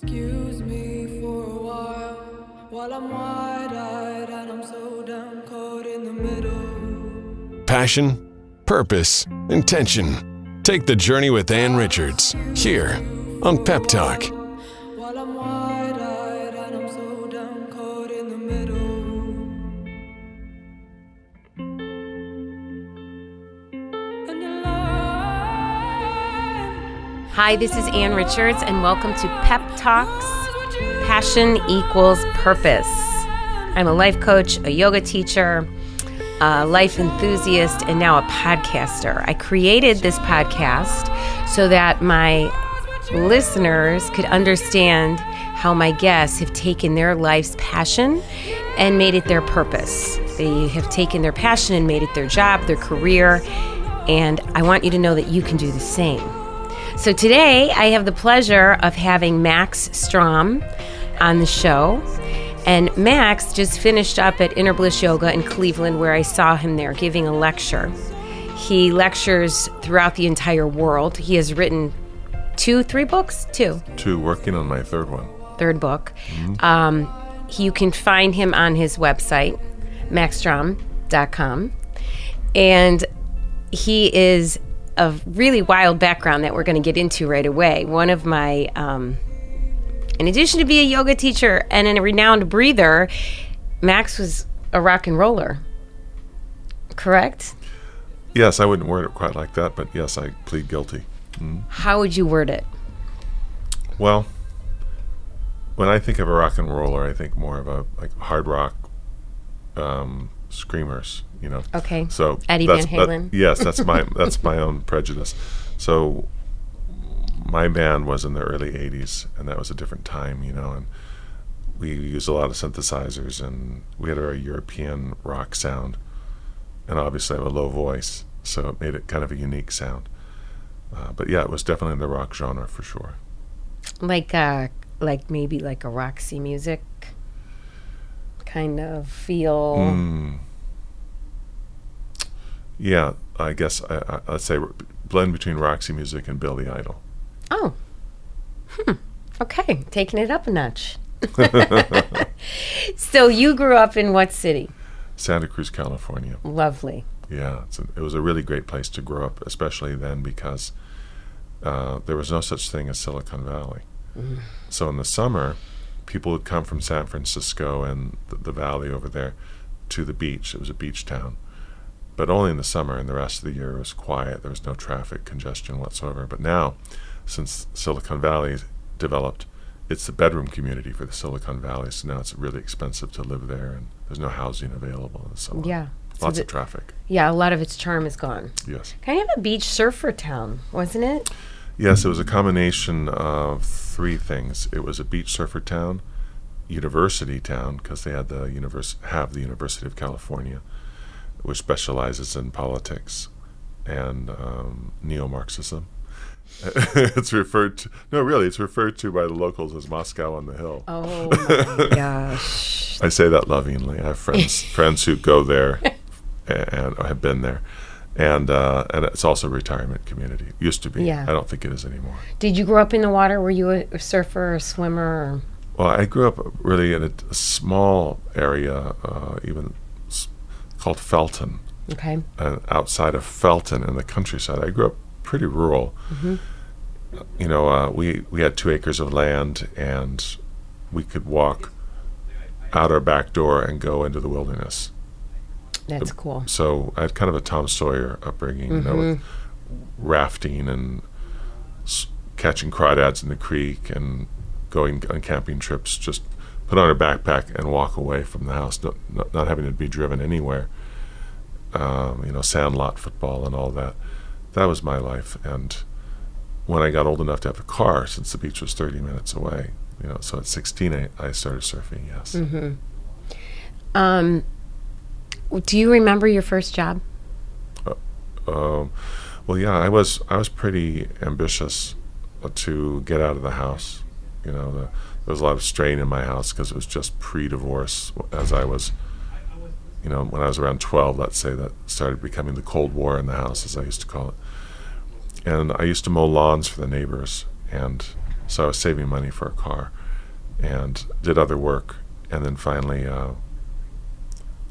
Excuse me for a while while I'm wide eyed and I'm so damn caught in the middle. Passion, purpose, intention. Take the journey with Ann Richards here on Pep Talk. Hi, this is Ann Richards, and welcome to Pep Talks Passion Equals Purpose. I'm a life coach, a yoga teacher, a life enthusiast, and now a podcaster. I created this podcast so that my listeners could understand how my guests have taken their life's passion and made it their purpose. They have taken their passion and made it their job, their career, and I want you to know that you can do the same. So today I have the pleasure of having Max Strom on the show. And Max just finished up at Inner Bliss Yoga in Cleveland, where I saw him there giving a lecture. He lectures throughout the entire world. He has written two, three books? Two. Two, working on my third one. Third book. Um, you can find him on his website, maxstrom.com. And he is a really wild background that we're going to get into right away. One of my, um, in addition to be a yoga teacher and a renowned breather, Max was a rock and roller. Correct? Yes, I wouldn't word it quite like that, but yes, I plead guilty. How would you word it? Well, when I think of a rock and roller, I think more of a like hard rock um, screamers. You know. Okay. So Eddie that's, Van that- Halen. yes, that's my that's my own prejudice. So my band was in the early '80s, and that was a different time, you know, and we used a lot of synthesizers, and we had a very European rock sound, and obviously I have a low voice, so it made it kind of a unique sound. Uh, but yeah, it was definitely in the rock genre for sure. Like, uh, like maybe like a Roxy music kind of feel. Mm. Yeah, I guess I, I, I'd say blend between Roxy Music and Billy Idol. Oh. Hmm. Okay, taking it up a notch. so you grew up in what city? Santa Cruz, California. Lovely. Yeah, it's a, it was a really great place to grow up, especially then because uh, there was no such thing as Silicon Valley. So in the summer, people would come from San Francisco and the, the valley over there to the beach. It was a beach town, but only in the summer. And the rest of the year it was quiet. There was no traffic congestion whatsoever. But now, since Silicon Valley developed, it's the bedroom community for the Silicon Valley. So now it's really expensive to live there, and there's no housing available, and so on. Yeah. So lots the- of traffic. Yeah, a lot of its charm is gone. Yes. Kind of a beach surfer town, wasn't it? Yes, it was a combination of three things. It was a beach surfer town, university town because they had the univers- have the University of California, which specializes in politics and um, neo-Marxism. it's referred to no, really, it's referred to by the locals as Moscow on the Hill. Oh my gosh. I say that lovingly. I have friends friends who go there and, and have been there. And uh, and it's also a retirement community. Used to be. Yeah. I don't think it is anymore. Did you grow up in the water? Were you a, surfer or a swimmer? Or? Well, I grew up really in a, a small area, uh, even s- called Felton, Okay. uh, outside of Felton in the countryside. I grew up pretty rural. You know, uh, we we had two acres of land, and we could walk out our back door and go into the wilderness. That's cool. So I had kind of a Tom Sawyer upbringing, you know, with rafting and s- catching crawdads in the creek and going on camping trips. Just put on a backpack and walk away from the house, not, not, not having to be driven anywhere. Um, you know, sandlot football and all that. That was my life. And when I got old enough to have a car, since the beach was 30 minutes away, you know, so at 16 I, I started surfing. Yes. Um, do you remember your first job? Um, well, yeah, I was I was pretty ambitious uh, to get out of the house. You know, the, there was a lot of strain in my house because it was just pre-divorce. As I was, you know, when I was around twelve, let's say, that started becoming the Cold War in the house, as I used to call it. And I used to mow lawns for the neighbors, and So I was saving money for a car and did other work. And then finally, uh,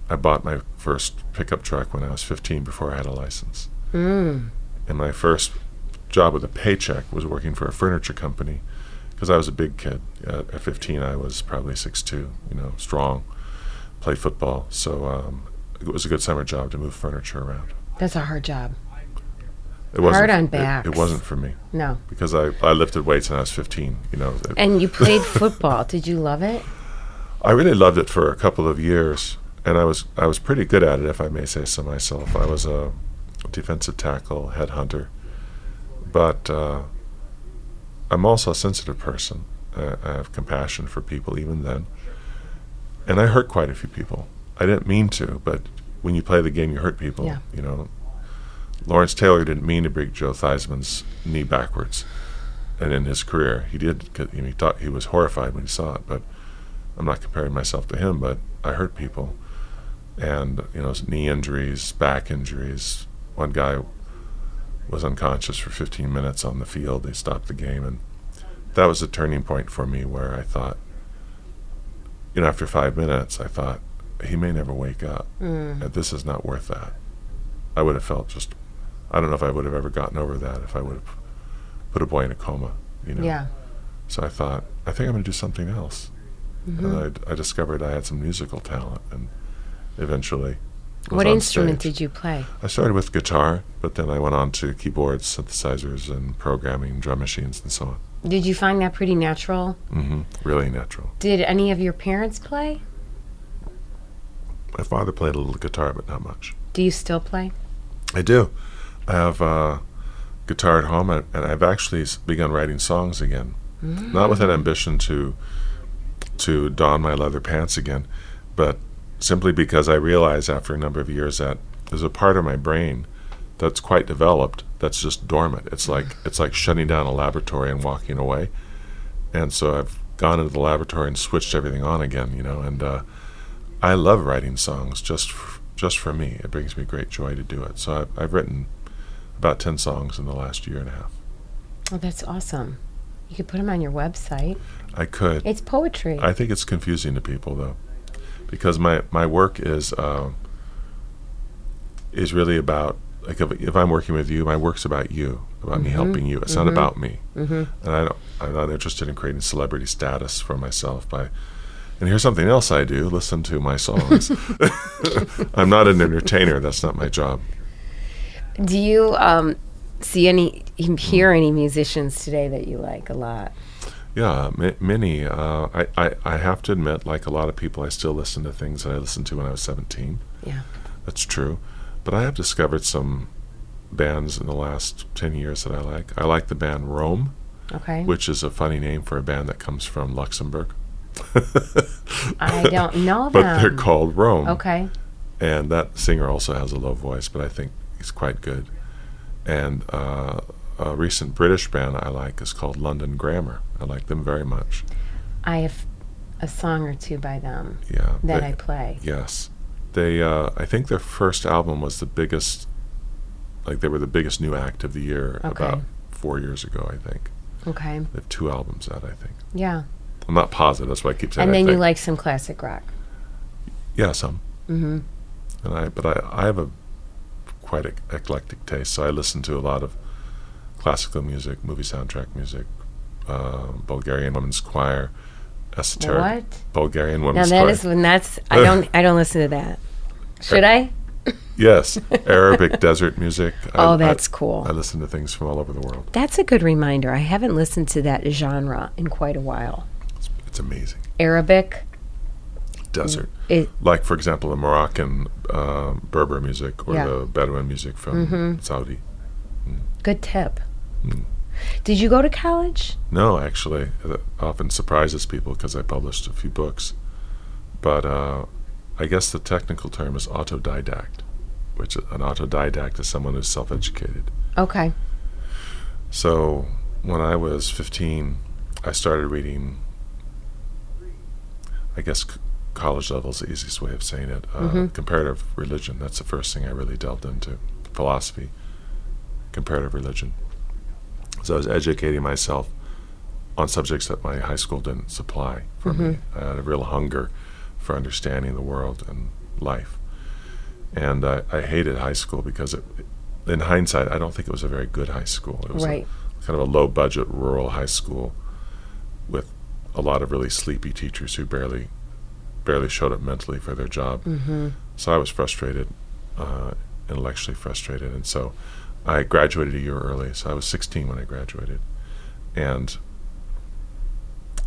I bought my first pickup truck when I was 15 before I had a license. Mm. And my first job with a paycheck was working for a furniture company because I was a big kid. At, at 15, I was probably 6'2", you know, strong, played football. So um, it was a good summer job to move furniture around. That's a hard job. It wasn't, Hard on it- It, wasn't for me No. because I, I lifted weights when I was 15. You know, And you played football. Did you love it? I really loved it for a couple of years, and I was I was pretty good at it, if I may say so myself. I was a defensive tackle, headhunter, but uh, I'm also a sensitive person. I, I have compassion for people, even then, and I hurt quite a few people. I didn't mean to, but when you play the game, you hurt people. Yeah. You know, Lawrence Taylor didn't mean to break Joe Theismann's knee backwards, and in his career, he did. you know, he thought he was horrified when he saw it, but. I'm not comparing myself to him, but I hurt people, and you know, knee injuries, back injuries. One guy was unconscious for 15 minutes on the field. They stopped the game, and that was a turning point for me where I thought, you know, after five minutes, I thought he may never wake up. Mm. And this is not worth that. I would have felt just, I don't know if I would have ever gotten over that if I would have put a boy in a coma. You know. Yeah. So I thought, I think I'm going to do something else. Mm-hmm. And I, I discovered I had some musical talent, and eventually. What instrument did you play? I started with guitar, but then I went on to keyboards, synthesizers, and programming, drum machines, and so on. Did you find that pretty natural? Mm-hmm. Really natural. Did any of your parents play? My father played a little guitar, but not much. Do you still play? I do. I have a guitar at home, and I've actually begun writing songs again. Not with an ambition to to don my leather pants again, but simply because I realize after a number of years that there's a part of my brain that's quite developed that's just dormant. It's like it's like shutting down a laboratory and walking away. And so I've gone into the laboratory and switched everything on again, you know. And uh, I love writing songs just f- just for me. It brings me great joy to do it. So I've, I've written about ten songs in the last year and a half. Oh, that's awesome. You could put them on your website. I could. It's poetry. I think it's confusing to people though, because my my work is uh, is really about like if, if I'm working with you, my work's about you, about me helping you. It's not about me, mm-hmm. and I don't, I'm not interested in creating celebrity status for myself by. And here's something else I do: listen to my songs. I'm not an entertainer. That's not my job. Do you um, see any, hear any musicians today that you like a lot? Yeah, m- many. Uh, I, I I have to admit, like a lot of people, I still listen to things that I listened to when I was 17. Yeah. That's true. But I have discovered some bands in the last 10 years that I like. I like the band Rome, Okay. which is a funny name for a band that comes from Luxembourg. I don't know them. But they're called Rome. Okay. And that singer also has a low voice, but I think he's quite good. And uh, a recent British band I like is called London Grammar. I like them very much. I have a song or two by them Yeah. that they- I play. Yes. They uh, I think their first album was the biggest like they were the biggest new act of the year Okay. about four years ago, I think. Okay. They have two albums out, I think. Yeah. I'm not positive, that's why I keep saying And then you like some classic rock. Yeah, some. Mm-hmm. And I but I, I have a quite ec- eclectic taste, so I listen to a lot of classical music, movie soundtrack music, uh, Bulgarian women's choir, esoteric What? Bulgarian Now women's that choir. is when that's I don't I don't listen to that. Should I? yes, Arabic desert music. I- Oh, I- that's cool. I listen to things from all over the world. That's a good reminder. I haven't listened to that genre in quite a while. It's, it's amazing. Arabic. Desert. It, Like, for example, the Moroccan uh, Berber music or Yeah. the Bedouin music from Mhm. Saudi. good tip. Did you go to college? No, actually, it often surprises people because I published a few books. But uh, I guess the technical term is autodidact, which an autodidact is someone who's self educated. Okay. So when I was 15, I started reading, I guess c- college level is the easiest way of saying it, uh, Mhm. comparative religion. That's the first thing I really delved into. Philosophy, comparative religion. So I was educating myself on subjects that my high school didn't supply for me. I had a real hunger for understanding the world and life. And I, I hated high school because, it, in hindsight, I don't think it was a very good high school. It was a- kind of a low budget rural high school with a lot of really sleepy teachers who barely barely showed up mentally for their job. Mm-hmm. So I was frustrated, uh, intellectually frustrated, and so I graduated a year early. So I was 16 when I graduated, and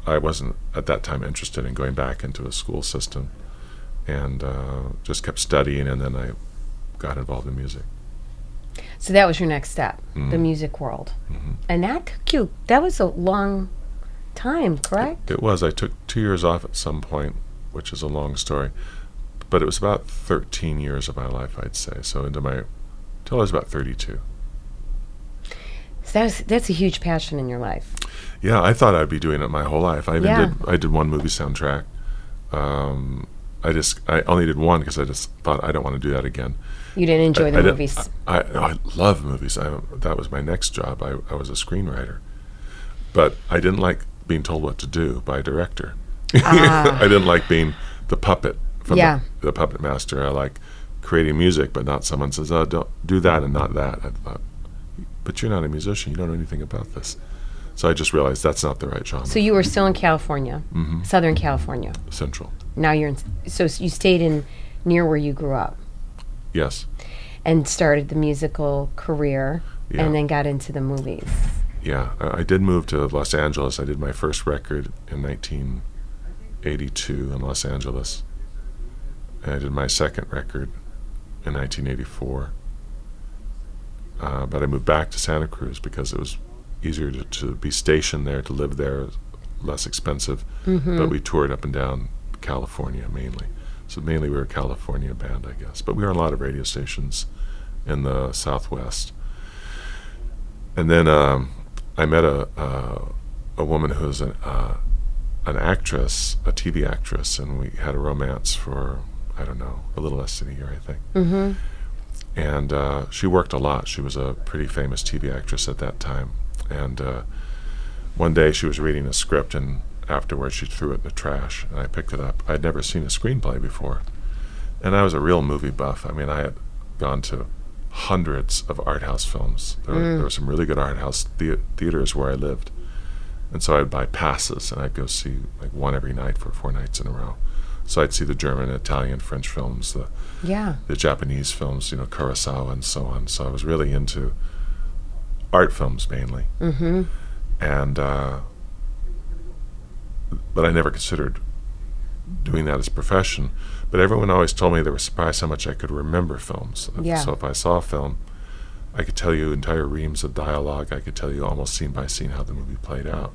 I wasn't at that time interested in going back into a school system, and uh, just kept studying, and then I got involved in music. So that was your next step, the Mm-hmm. music world. And that took you, that was a long time, correct? It was. I took two years off at some point, which is a long story, but it was about 13 years of my life, I'd say. So into my, till I was about 32. So that's, that's a huge passion in your life. Yeah, I thought I'd be doing it my whole life. I even Yeah. did. I did one movie soundtrack. Um, I just, I only did one because I just thought I don't want to do that again. You didn't enjoy I- the I movies. I, I, I love movies. I, that was my next job. I, I was a screenwriter, but I didn't like being told what to do by a director. I didn't like being the puppet from Ah. Yeah. the, the puppet master. I like creating music, but not someone says, "Oh, don't do that and not that." I thought, but you're not a musician. You don't know anything about this. So I just realized that's not the right genre. so you were still in California, Mm-hmm. Southern California. Central, Now you're in, so you stayed in near where you grew up yes, and started the musical career Yeah. and then got into the movies. yeah. I, I did move to Los Angeles. I did my first record in 1982 in Los Angeles. And I did my second record in 1984. Uh, but I moved back to Santa Cruz because it was easier to, to be stationed there, to live there, less expensive. But we toured up and down California mainly. So mainly we were a California band, I guess. But we were on a lot of radio stations in the Southwest. And then um, I met a uh, a woman who was an uh, an actress, a TV actress, and we had a romance for I don't know a little less than a year, I think. Mm-hmm. And uh, she worked a lot. She was a pretty famous TV actress at that time. And uh, one day she was reading a script, and afterwards she threw it in the trash. And I picked it up. I'd never seen a screenplay before, and I was a real movie buff. I mean, I had gone to hundreds of art house films. There, were, there were some really good art house thea- theaters where I lived, and so I'd buy passes and I'd go see like one every night for four nights in a row. So I'd see the German, Italian, French films, the Yeah. the Japanese films, you know, Kurosawa and so on. So I was really into art films mainly, Mm-hmm. and uh, but I never considered doing that as a profession. But everyone always told me they were surprised how much I could remember films. Yeah. So if I saw a film, I could tell you entire reams of dialogue. I could tell you almost scene by scene how the movie played out.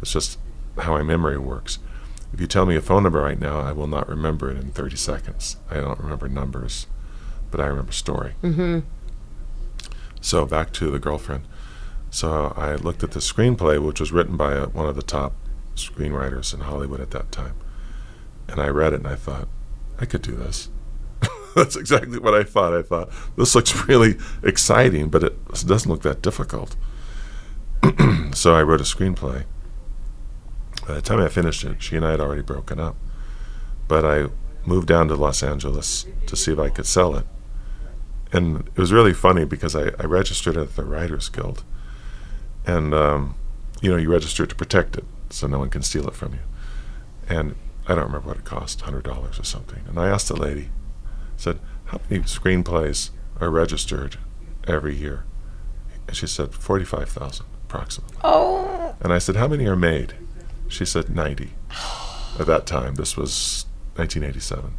It's just how my memory works. If you tell me a phone number right now, I will not remember it in 30 seconds. I don't remember numbers, but I remember story. Mm-hmm. So back to the girlfriend. So I looked at the screenplay, which was written by uh one of the top screenwriters in Hollywood at that time, and I read it and I thought, I could do this. That's exactly what I thought. I thought this looks really exciting, but it doesn't look that difficult. so I wrote a screenplay. By the time I finished it, she and I had already broken up. But I moved down to Los Angeles to see if I could sell it and it was really funny because I, I registered at the Writers Guild, and um, you know you register to protect it so no one can steal it from you. And I don't remember what it cost, hundred dollars or something. And I asked the lady, said, "How many screenplays are registered every year?" And she said, 45,000 approximately. Oh. And I said, How many are made? She said, 90. At that time, this was 1987.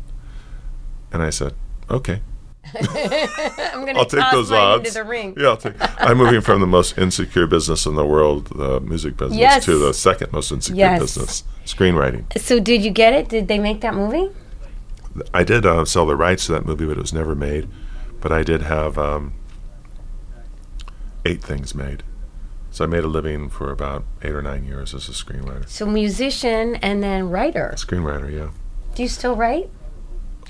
And I said, Okay. I'm gonna I'll take toss those odds. into the ring. Yeah, I'll take. I'm moving from the most insecure business in the world, the music business, Yes. to the second most insecure Yes. business, screenwriting. So did you get it? Did they make that movie? I did uh, sell the rights to that movie, but it was never made. But I did have um, eight things made. So I made a living for about eight or nine years as a screenwriter. So musician and then writer. Screenwriter, yeah. Do you still write?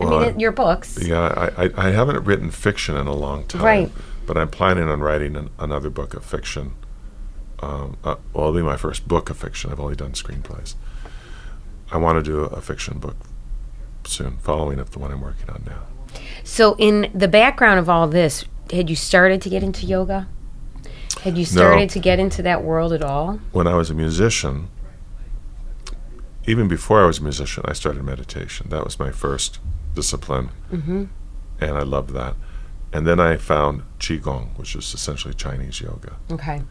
I mean, it, your books. Yeah, I, I, I haven't written fiction in a long time. Right. But I'm planning on writing an, another book of fiction um, uh, well, it'll be my first book of fiction. I've only done screenplays. I want to do a fiction book soon, following up the one I'm working on now. So, in the background of all this, had you started to get into yoga? Had you started to get into that world at all? When I was a musician, even before I was a musician, I started meditation. That was my first discipline, Mm-hmm. and I loved that. And then I found Qigong, which is essentially Chinese yoga. Okay.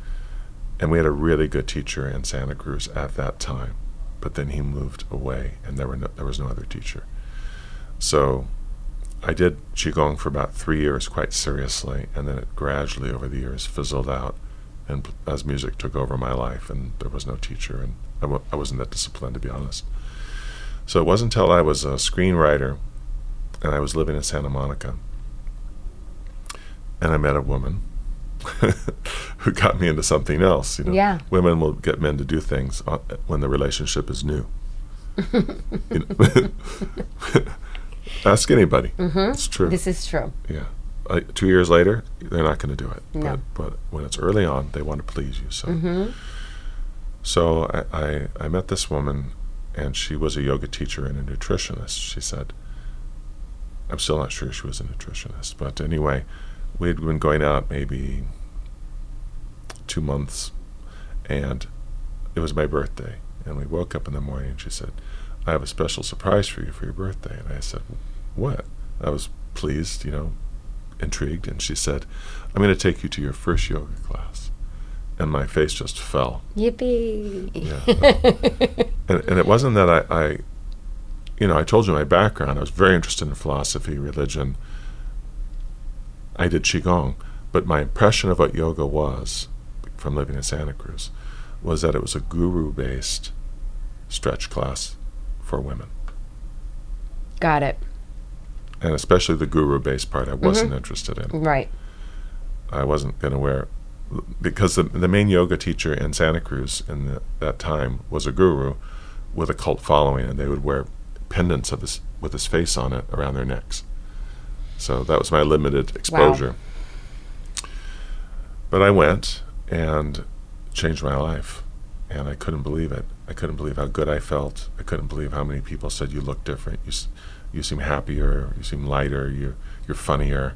And we had a really good teacher in Santa Cruz at that time, but then he moved away, and there were no, there was no other teacher. So I did qigong for about three years, quite seriously, and then it gradually over the years fizzled out, and as music took over my life, and there was no teacher, and I w- I wasn't that disciplined to be honest. So it wasn't until I was a screenwriter, and I was living in Santa Monica, and I met a woman who got me into something else. You know, Yeah. women will get men to do things uh, when the relationship is new. You know? Ask anybody. Mm-hmm. It's true. This is true. yeah. Two years later, they're not going to do it. No. But, but when it's early on, they want to please you. So, Mm-hmm. so I, I, I met this woman, and she was a yoga teacher and a nutritionist. She said, I'm still not sure she was a nutritionist, but anyway, we'd been going out maybe two months, and it was my birthday. And we woke up in the morning, and she said, I have a special surprise for you for your birthday. And I said, What? I was pleased, you know, intrigued. And she said, I'm going to take you to your first yoga class. And my face just fell. Yippee. Yeah. and, and it wasn't that I, I, you know, I told you my background. I was very interested in philosophy, religion. I did Qigong. But my impression of what yoga was from living in Santa Cruz was that it was a guru based stretch class for women. Got it. And especially the guru based part, I wasn't mm-hmm. interested in. Right. I wasn't going to wear because the, the main yoga teacher in Santa Cruz in the, that time was a guru with a cult following, and they would wear pendants of his with his face on it around their necks. So that was my limited exposure. But I went and changed my life, and I couldn't believe it. I couldn't believe how good I felt. I couldn't believe how many people said you look different. You you seem happier. You seem lighter. You you're funnier.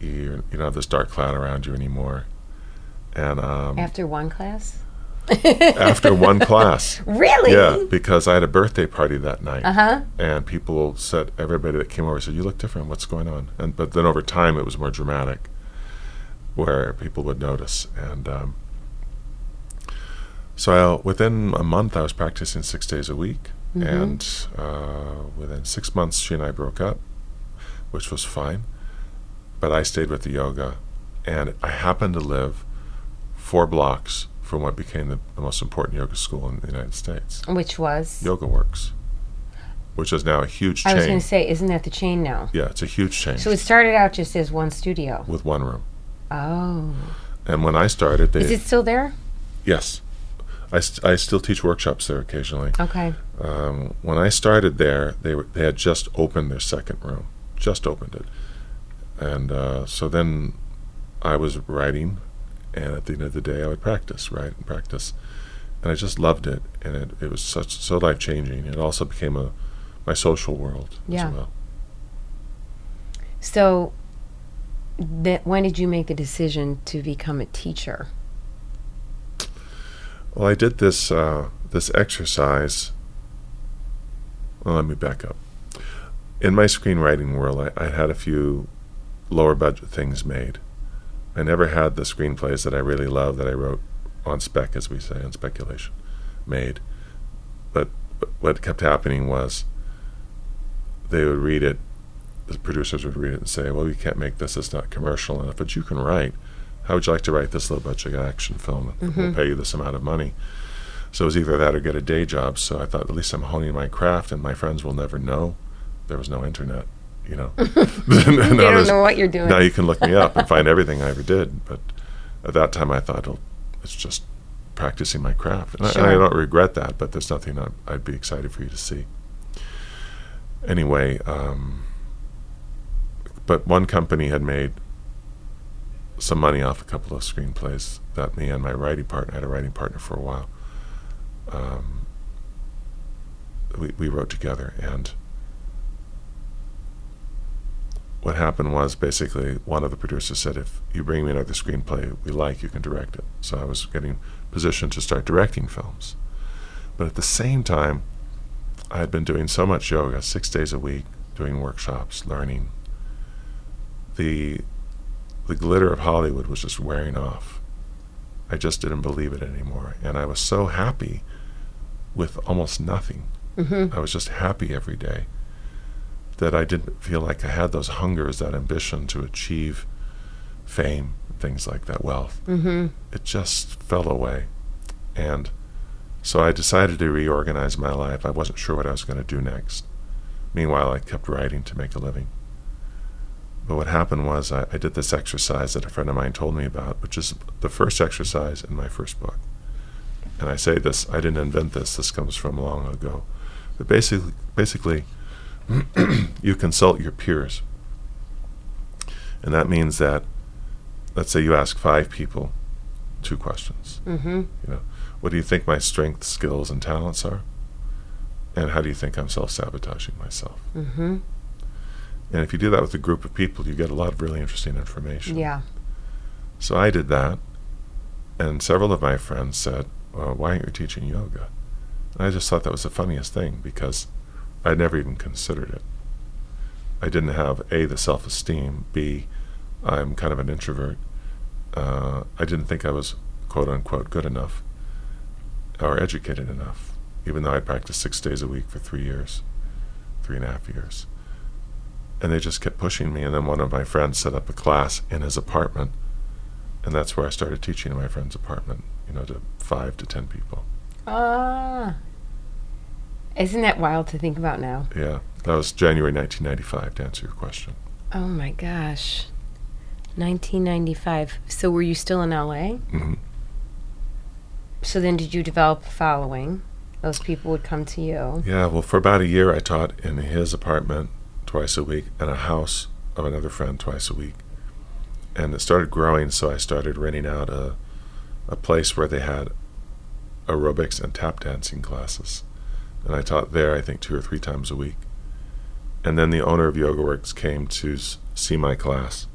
You you don't have this dark cloud around you anymore. And um, After one class? after one class, Really? yeah, because I had a birthday party that night, Uh huh. and people said everybody that came over said you look different. What's going on? And but then over time it was more dramatic, where people would notice. And um, so I, within a month, I was practicing six days a week, and uh, within six months, she and I broke up, which was fine. But I stayed with the yoga, and I happened to live four blocks from what became the, the most important yoga school in the United States, Which was? Yoga Works, which is now a huge chain. I was going to say, isn't that the chain now? Yeah, it's a huge change So it started out just as one studio. with one room. Oh. And when I started, they Is it still there? yes, I, st- I still teach workshops there occasionally. Okay. Um, when I started there, they were, they had just opened their second room, just opened it, and uh, so then I was writing, and at the end of the day, I would practice, write and practice, and I just loved it, and it, it was such so life changing. It also became a my social world Yeah. as well. So, that when did you make the decision to become a teacher? Well, I did this uh, this exercise. Well, let me back up. In my screenwriting world, I, I had a few lower budget things made. I never had the screenplays that I really love that I wrote on spec, as we say, on speculation, made. But, but what kept happening was they would read it, the producers would read it and say, "Well, we can't make this; it's not commercial enough." But you can write. How would you like to write this low budget action film? We'll pay you this amount of money. So it was either that or get a day job. So I thought at least I'm honing my craft, and my friends will never know. There was no internet, you know. You don't know what you're doing. now you can look me up and find everything I ever did. But at that time, I thought, well, it's just practicing my craft, and, I, and I don't regret that. But there's nothing I'd, I'd be excited for you to see. Anyway, um, but one company had made some money off a couple of screenplays that me and my writing partner I had a writing partner for a while. Um, we we wrote together, and what happened was basically one of the producers said, "If you bring me another screenplay we like, you can direct it." So I was getting positioned to start directing films, but at the same time, I had been doing so much yoga, six days a week, doing workshops, learning. The the glitter of Hollywood was just wearing off. I just didn't believe it anymore. And I was so happy with almost nothing. Mm-hmm. I was just happy every day that I didn't feel like I had those hungers, that ambition to achieve fame, things like that, wealth. Mm-hmm. It just fell away. And so I decided to reorganize my life. I wasn't sure what I was going to do next. Meanwhile, I kept writing to make a living. But what happened was I, I, did this exercise that a friend of mine told me about, which is the first exercise in my first book. And I say this, I didn't invent this, this comes from long ago. But basically, basically you consult your peers. And that means that, let's say you ask five people two questions. Mm-hmm. You know, what do you think my strengths, skills, and talents are? And how do you think I'm self sabotaging myself? Mm-hmm. And if you do that with a group of people, you get a lot of really interesting information. Yeah. So I did that, and several of my friends said, well, "Why aren't you teaching yoga?" And I just thought that was the funniest thing because I'd never even considered it. I didn't have a the self-esteem. B, I'm kind of an introvert. Uh, I didn't think I was quote unquote good enough or educated enough, even though I practiced six days a week for three years, three and a half years and they just kept pushing me. And then one of my friends set up a class in his apartment, and that's where I started teaching in my friend's apartment. You know, to five to ten people. Ah. Isn't that wild to think about now? Yeah, that was January 1995. To answer your question. Oh my gosh. 1995. So were you still in LA? hmm So then did you develop a following? Those people would come to you. Yeah, well, for about a year, I taught in his apartment twice a week and a house of another friend twice a week. And it started growing, so I started renting out a, a place where they had aerobics and tap dancing classes. And I taught there, I think, two or three times a week. And then the owner of Yoga Works came to see my class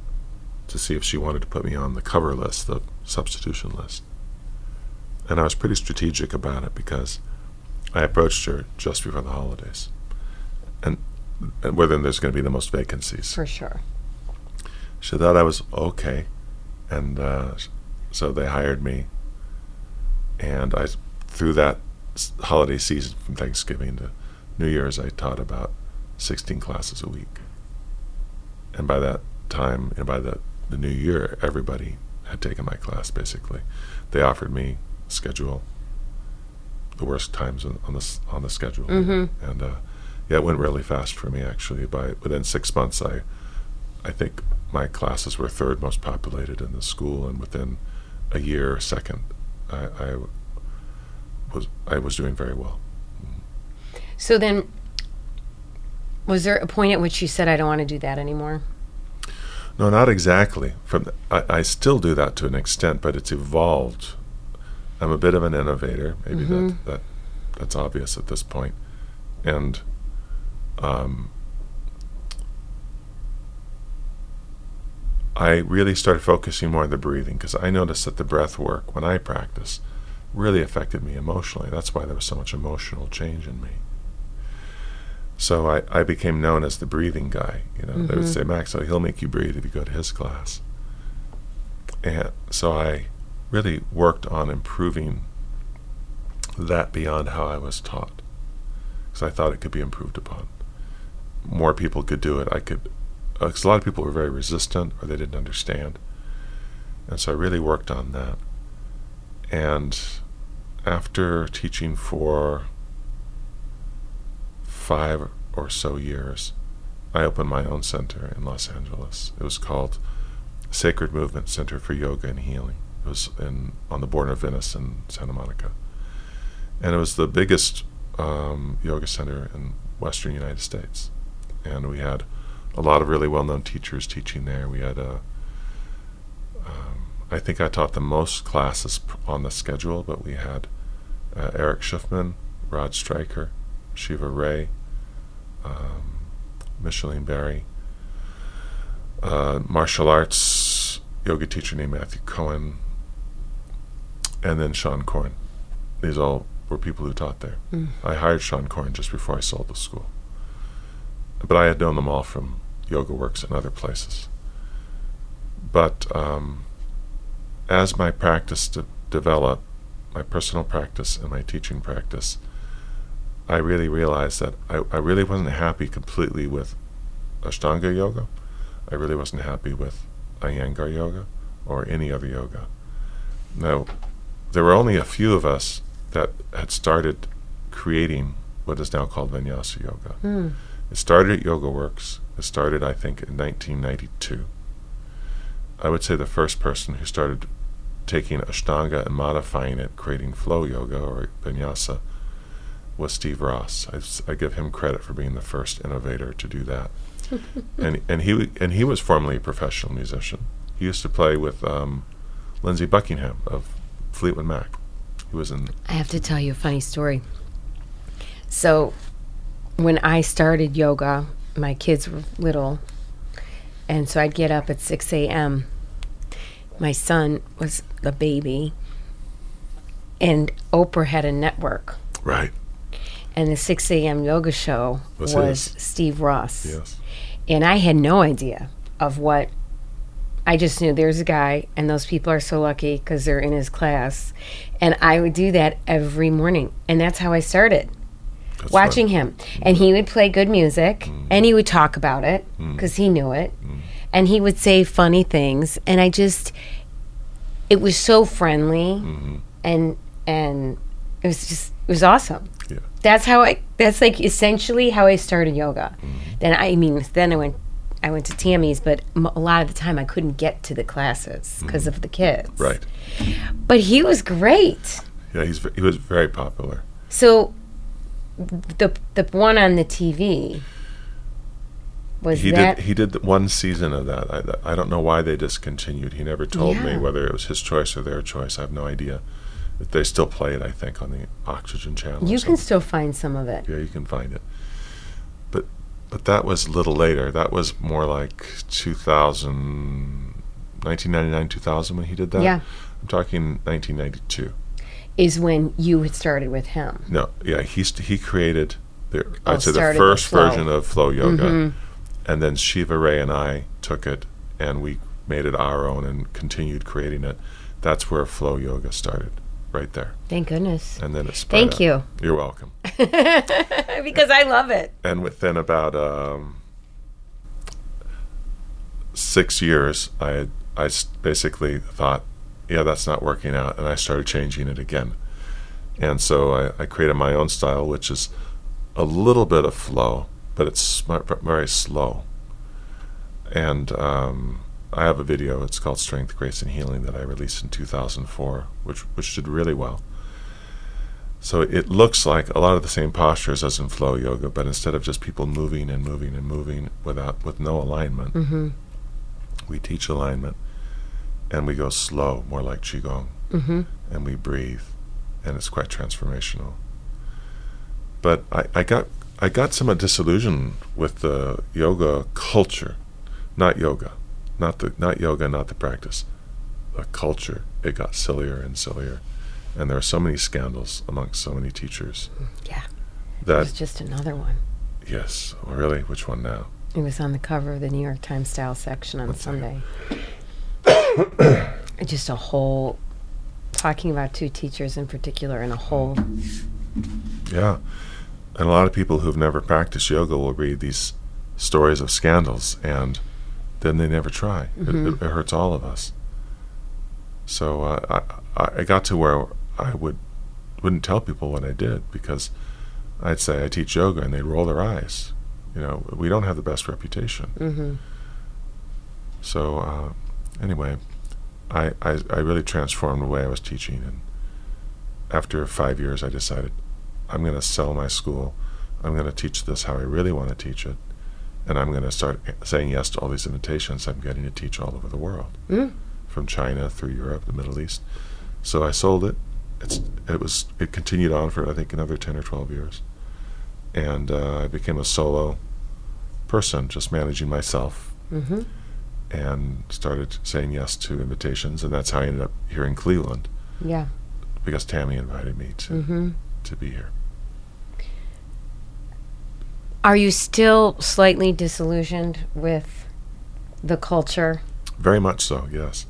to see if she wanted to put me on the cover list, the substitution list. And I was pretty strategic about it because I approached her just before the holidays. And whether there's going to be the most vacancies. For sure. She thought I was okay, and uh, so they hired me. And I, through that holiday season from Thanksgiving to New Year's, I taught about 16 classes a week. And by that time, and by the, the new year, everybody had taken my class basically. They offered me schedule, the worst times on, on the on the schedule, Mhm. and uh, yeah, it went really fast for me actually. By within six months, I I think my classes were third most populated in the school, and within a year, second, I, I was I was doing very well. So then was there a point at which you said I don't want to do that anymore? No, not exactly. From the, I, I still do that to an extent, but it's evolved. I'm a bit of an innovator. Maybe Mhm. that that that's obvious at this point, and um, I really started focusing more on the breathing because I noticed that the breath work when I practice really affected me emotionally. That's why there was so much emotional change in me. So I, I became known as the breathing guy. You know, they would Mhm. say, Max, oh, he'll make you breathe if you go to his class. And so I really worked on improving that beyond how I was taught, because I thought it could be improved upon. More people could do it. I could, because a lot of people were very resistant or they didn't understand, and so I really worked on that. And after teaching for five or so years, I opened my own center in Los Angeles. It was called Sacred Movement Center for Yoga and Healing. It was in on the border of Venice and Santa Monica, and it was the biggest um, yoga center in Western United States. And we had a lot of really well-known teachers teaching there. We had a, uh, I think I taught the most classes on the schedule, but we had uh, Erich Schiffmann, Rod Stryker, Shiva Rea, um, Micheline Berry, uh, martial arts yoga teacher named Matthew Cohen, and then Seane Corn. These all were people who taught there. I hired Seane Corn just before I sold the school. But I had known them all from Yoga Works and other places. But um, as my practice de- developed, my personal practice and my teaching practice, I really realized that I, I really wasn't happy completely with Ashtanga yoga. I really wasn't happy with Iyengar yoga or any other yoga. Now, there were only a few of us that had started creating what is now called Vinyasa yoga. Hmm. It started at Yoga Works. It started, I think, in 1992. I would say the first person who started taking Ashtanga and modifying it, creating flow yoga or Vinyasa, was Steve Ross. I give him credit for being the first innovator to do that. and and he and he was formerly a professional musician. He used to play with um, Lindsey Buckingham of Fleetwood Mac. He was in I have to tell you a funny story. So, when I started yoga, my kids were little, and so I'd get up at 6 a.m. My son was a baby, and Oprah had a network, right. and the 6 a.m. yoga show Was was, his. Steve Ross. Yes. And I had no idea of what. I just knew there's a guy, and those people are so lucky because they're in his class. And I would do that every morning. And that's how I started That's watching right. him. And he would play good music, mm. and he would talk about it mm. because he knew it. Mm. And he would say funny things. And I just, it was so friendly. Mm-hmm. And, and it was just, it was awesome. Yeah. That's how I. That's like essentially how I started yoga. Mm-hmm. Then I mean, then I went. I went to Tammy's, but m- a lot of the time I couldn't get to the classes because mm-hmm. of the kids. Right. But he was great. Yeah, he's he was very popular. So the the one on the TV was he that did he did one season of that. I, I don't know why they discontinued. He never told me whether it was his choice or their choice. I have no idea. They still play it, I think, on the Oxygen channel. you can still find some of it. Yeah, you can find it. But but that was a little later. That was more like 2000, 1999, 2000 when he did that. Yeah. I'm talking 1992. Is when you had started with him. No, yeah, he he created the Oh, I'd say the first version of flow yoga, Mhm. and then Shiva Rea and I took it and we made it our own and continued creating it. That's where flow yoga started, right there, Thank goodness. and then it spread. Thank out. you. You're welcome. because I love it. and within about um, six years, I I basically thought, yeah, that's not working out, and I started changing it again. And so I, I created my own style, which is a little bit of flow, but it's very slow. And um, I have a video. It's called "Strength, Grace, and Healing" that I released in 2004, which which did really well. So it looks like a lot of the same postures as in flow yoga, but instead of just people moving and moving and moving without with no alignment, Mm-hmm. we teach alignment, and we go slow, more like qigong, Mm-hmm. and we breathe, and it's quite transformational. But I, I got I got somewhat disillusioned with the yoga culture, not yoga, not the not yoga, not the practice, the culture. It got sillier and sillier, and there are so many scandals amongst so many teachers Yeah. That was just another one. yes, really, which one now? It was on the cover of the New York Times style section on Let's. Sunday. just a whole talking about two teachers in particular and a whole Yeah. And a lot of people who've never practiced yoga will read these stories of scandals and then they never try. It, it, it hurts all of us. So uh, I, I- got to where I would, wouldn't tell people what I did because I'd say I teach yoga and they'd roll their eyes. You know, we don't have the best reputation. hmm So uh, anyway, I, I I really transformed the way I was teaching, and after five years, I decided I'm going to sell my school. I'm going to teach this how I really want to teach it, and I'm going to start saying yes to all these invitations I'm getting to teach all over the world. Mm. from China through Europe, the Middle East. So I sold it. It's it was it continued on for I think another ten or twelve years, and uh, I became a solo person, just managing myself, Mm-hmm. And started saying yes to invitations, and that's how I ended up here in Cleveland Yeah. because Tammy invited me to Mm-hmm. to be here. Are you still slightly disillusioned with the culture? Very much so, yes.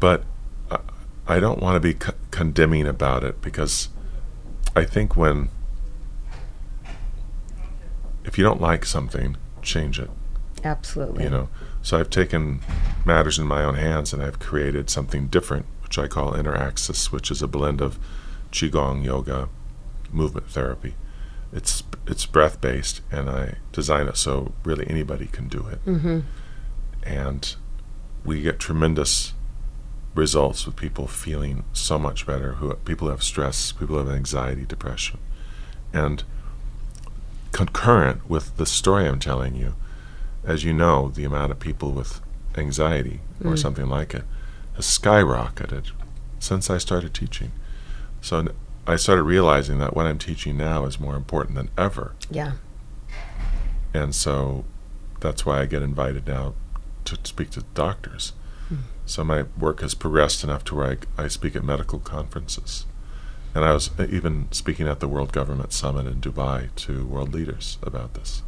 But I, I don't want to be co- condemning about it because I think when if you don't like something, change it. Absolutely. You know. So I've taken matters in my own hands and I've created something different, which I call Inner Axis, which is a blend of qigong, yoga, movement therapy. It's it's breath based, and I design it so really anybody can do it Mm-hmm. and we get tremendous results with people feeling so much better who people who have stress people who have anxiety depression and concurrent with the story i'm telling you as you know the amount of people with anxiety or Mm. something like it has skyrocketed since i started teaching so n- i started realizing that what i'm teaching now is more important than ever Yeah. and so that's why I get invited now to speak to doctors. So my work has progressed enough to where I, I speak at medical conferences. And I was even speaking at the World Government Summit in Dubai to world leaders about this.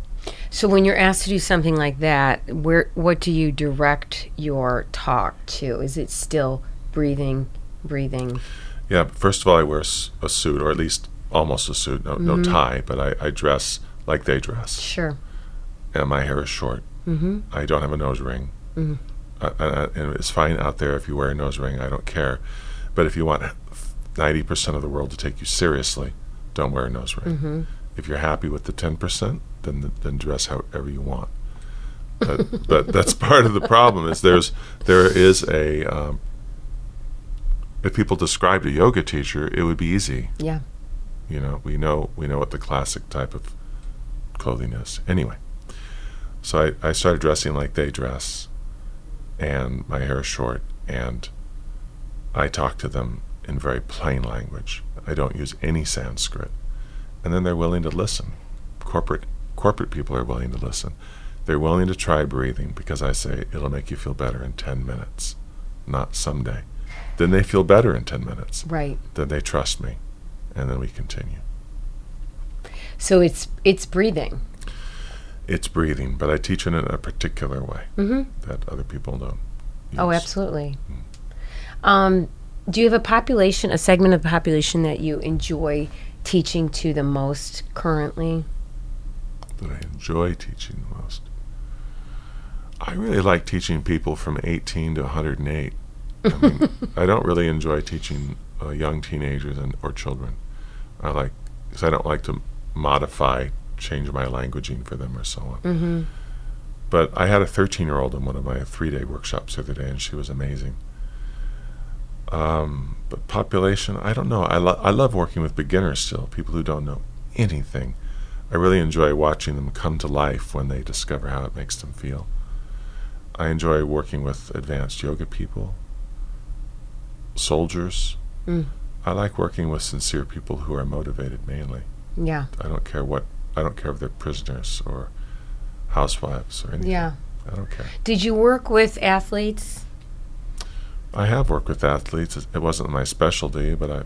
So when you're asked to do something like that, where what do you direct your talk to? Is it still breathing, breathing? Yeah, first of all, I wear a suit, or at least almost a suit, no, no tie, but I, I dress like they dress. Sure. And my hair is short. Mm-hmm. I don't have a nose ring. Uh, uh, and it's fine out there if you wear a nose ring. I don't care. But if you want 90% of the world to take you seriously, don't wear a nose ring. Mm-hmm. If you're happy with the 10%, then then dress however you want. But, but that's part of the problem is there's there is a um, if people described a yoga teacher, it would be easy. Yeah. You know, we know we know what the classic type of clothing is. Anyway, so I, I started dressing like they dress, and my hair is short, and I talk to them in very plain language. I don't use any Sanskrit, and then they're willing to listen. Corporate corporate people are willing to listen. They're willing to try breathing because I say it'll make you feel better in ten minutes, not someday. Then they feel better in ten minutes. Right. Then they trust me, and then we continue. So it's it's breathing. It's breathing, but I teach it in a particular way Mm-hmm. that other people don't. Oh, use. absolutely. Um, do you have a population, a segment of the population that you enjoy teaching to the most currently? That I enjoy teaching the most. I really like teaching people from 18 to 108. I mean, I don't really enjoy teaching uh, young teenagers and or children. I like because I don't like to modify, change my languaging for them or so on. Mm-hmm. But I had a 13 year old in one of my three day workshops the other day, and she was amazing. Um, but population, I don't know. I, lo- I love working with beginners still, people who don't know anything. I really enjoy watching them come to life when they discover how it makes them feel. I enjoy working with advanced yoga people, soldiers. Mm. I like working with sincere people who are motivated mainly. Yeah. I don't care what, I don't care if they're prisoners or housewives or anything. Yeah. I don't care. Did you work with athletes? I have worked with athletes. It- It wasn't my specialty, but I,